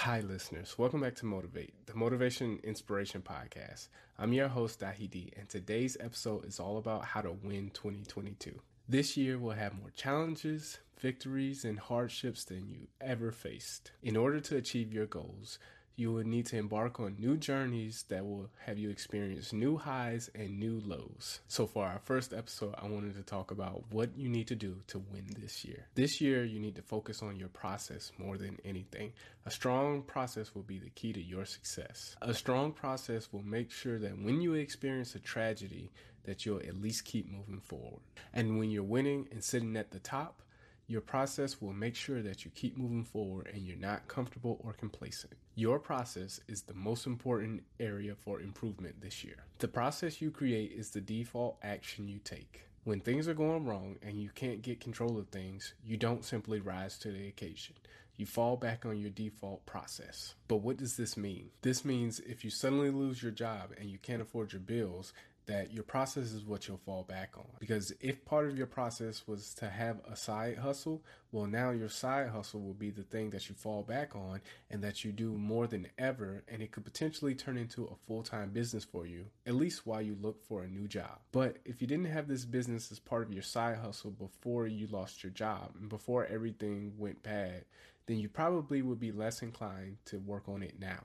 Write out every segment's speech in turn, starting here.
Hi, listeners. Welcome back to Motivate, the Motivation Inspiration Podcast. I'm your host, Dahi and today's episode is all about how to win 2022. This year will have more challenges, victories, and hardships than you ever faced. In order to achieve your goals, you will need to embark on new journeys that will have you experience new highs and new lows. So, for our first episode, I wanted to talk about what you need to do to win this year. This year, you need to focus on your process more than anything. A strong process will be the key to your success. A strong process will make sure that when you experience a tragedy, that you'll at least keep moving forward. And when you're winning and sitting at the top, your process will make sure that you keep moving forward and you're not comfortable or complacent. Your process is the most important area for improvement this year. The process you create is the default action you take. When things are going wrong and you can't get control of things, you don't simply rise to the occasion. You fall back on your default process. But what does this mean? This means if you suddenly lose your job and you can't afford your bills, that your process is what you'll fall back on. Because if part of your process was to have a side hustle, well, now your side hustle will be the thing that you fall back on and that you do more than ever, and it could potentially turn into a full time business for you, at least while you look for a new job. But if you didn't have this business as part of your side hustle before you lost your job and before everything went bad, then you probably would be less inclined to work on it now.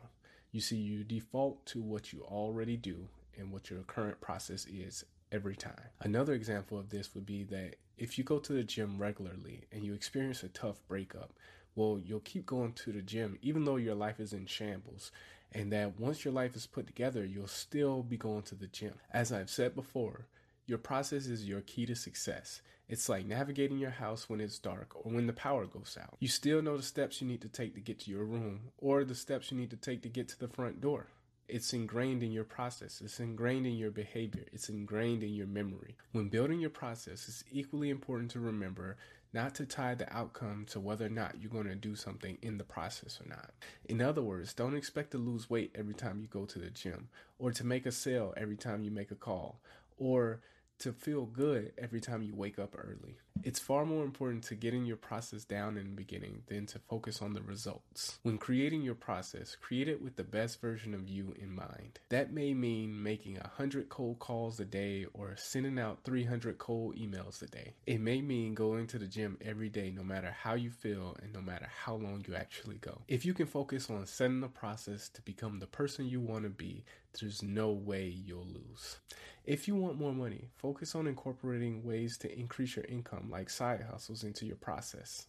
You see, you default to what you already do and what your current process is every time. Another example of this would be that if you go to the gym regularly and you experience a tough breakup, well, you'll keep going to the gym even though your life is in shambles. And that once your life is put together, you'll still be going to the gym. As I've said before, your process is your key to success. It's like navigating your house when it's dark or when the power goes out. You still know the steps you need to take to get to your room or the steps you need to take to get to the front door. It's ingrained in your process. It's ingrained in your behavior. It's ingrained in your memory. When building your process, it's equally important to remember not to tie the outcome to whether or not you're going to do something in the process or not. In other words, don't expect to lose weight every time you go to the gym or to make a sale every time you make a call or to feel good every time you wake up early. It's far more important to getting your process down in the beginning than to focus on the results. When creating your process, create it with the best version of you in mind. That may mean making 100 cold calls a day or sending out 300 cold emails a day. It may mean going to the gym every day no matter how you feel and no matter how long you actually go. If you can focus on setting the process to become the person you want to be, there's no way you'll lose. If you want more money, focus on incorporating ways to increase your income, like side hustles, into your process.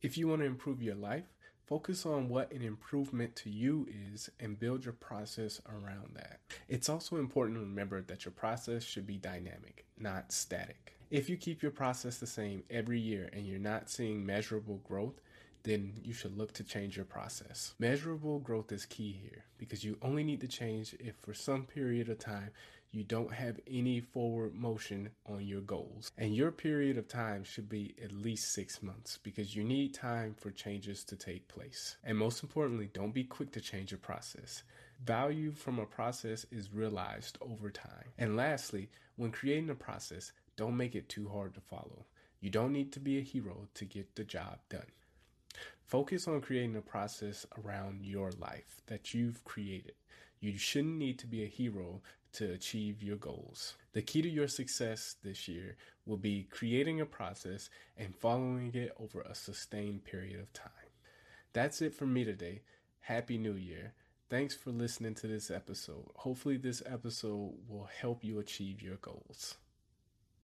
If you want to improve your life, focus on what an improvement to you is and build your process around that. It's also important to remember that your process should be dynamic, not static. If you keep your process the same every year and you're not seeing measurable growth, then you should look to change your process. Measurable growth is key here because you only need to change if for some period of time you don't have any forward motion on your goals. And your period of time should be at least six months because you need time for changes to take place. And most importantly, don't be quick to change your process. Value from a process is realized over time. And lastly, when creating a process, don't make it too hard to follow. You don't need to be a hero to get the job done. Focus on creating a process around your life that you've created. You shouldn't need to be a hero to achieve your goals. The key to your success this year will be creating a process and following it over a sustained period of time. That's it for me today. Happy New Year. Thanks for listening to this episode. Hopefully, this episode will help you achieve your goals.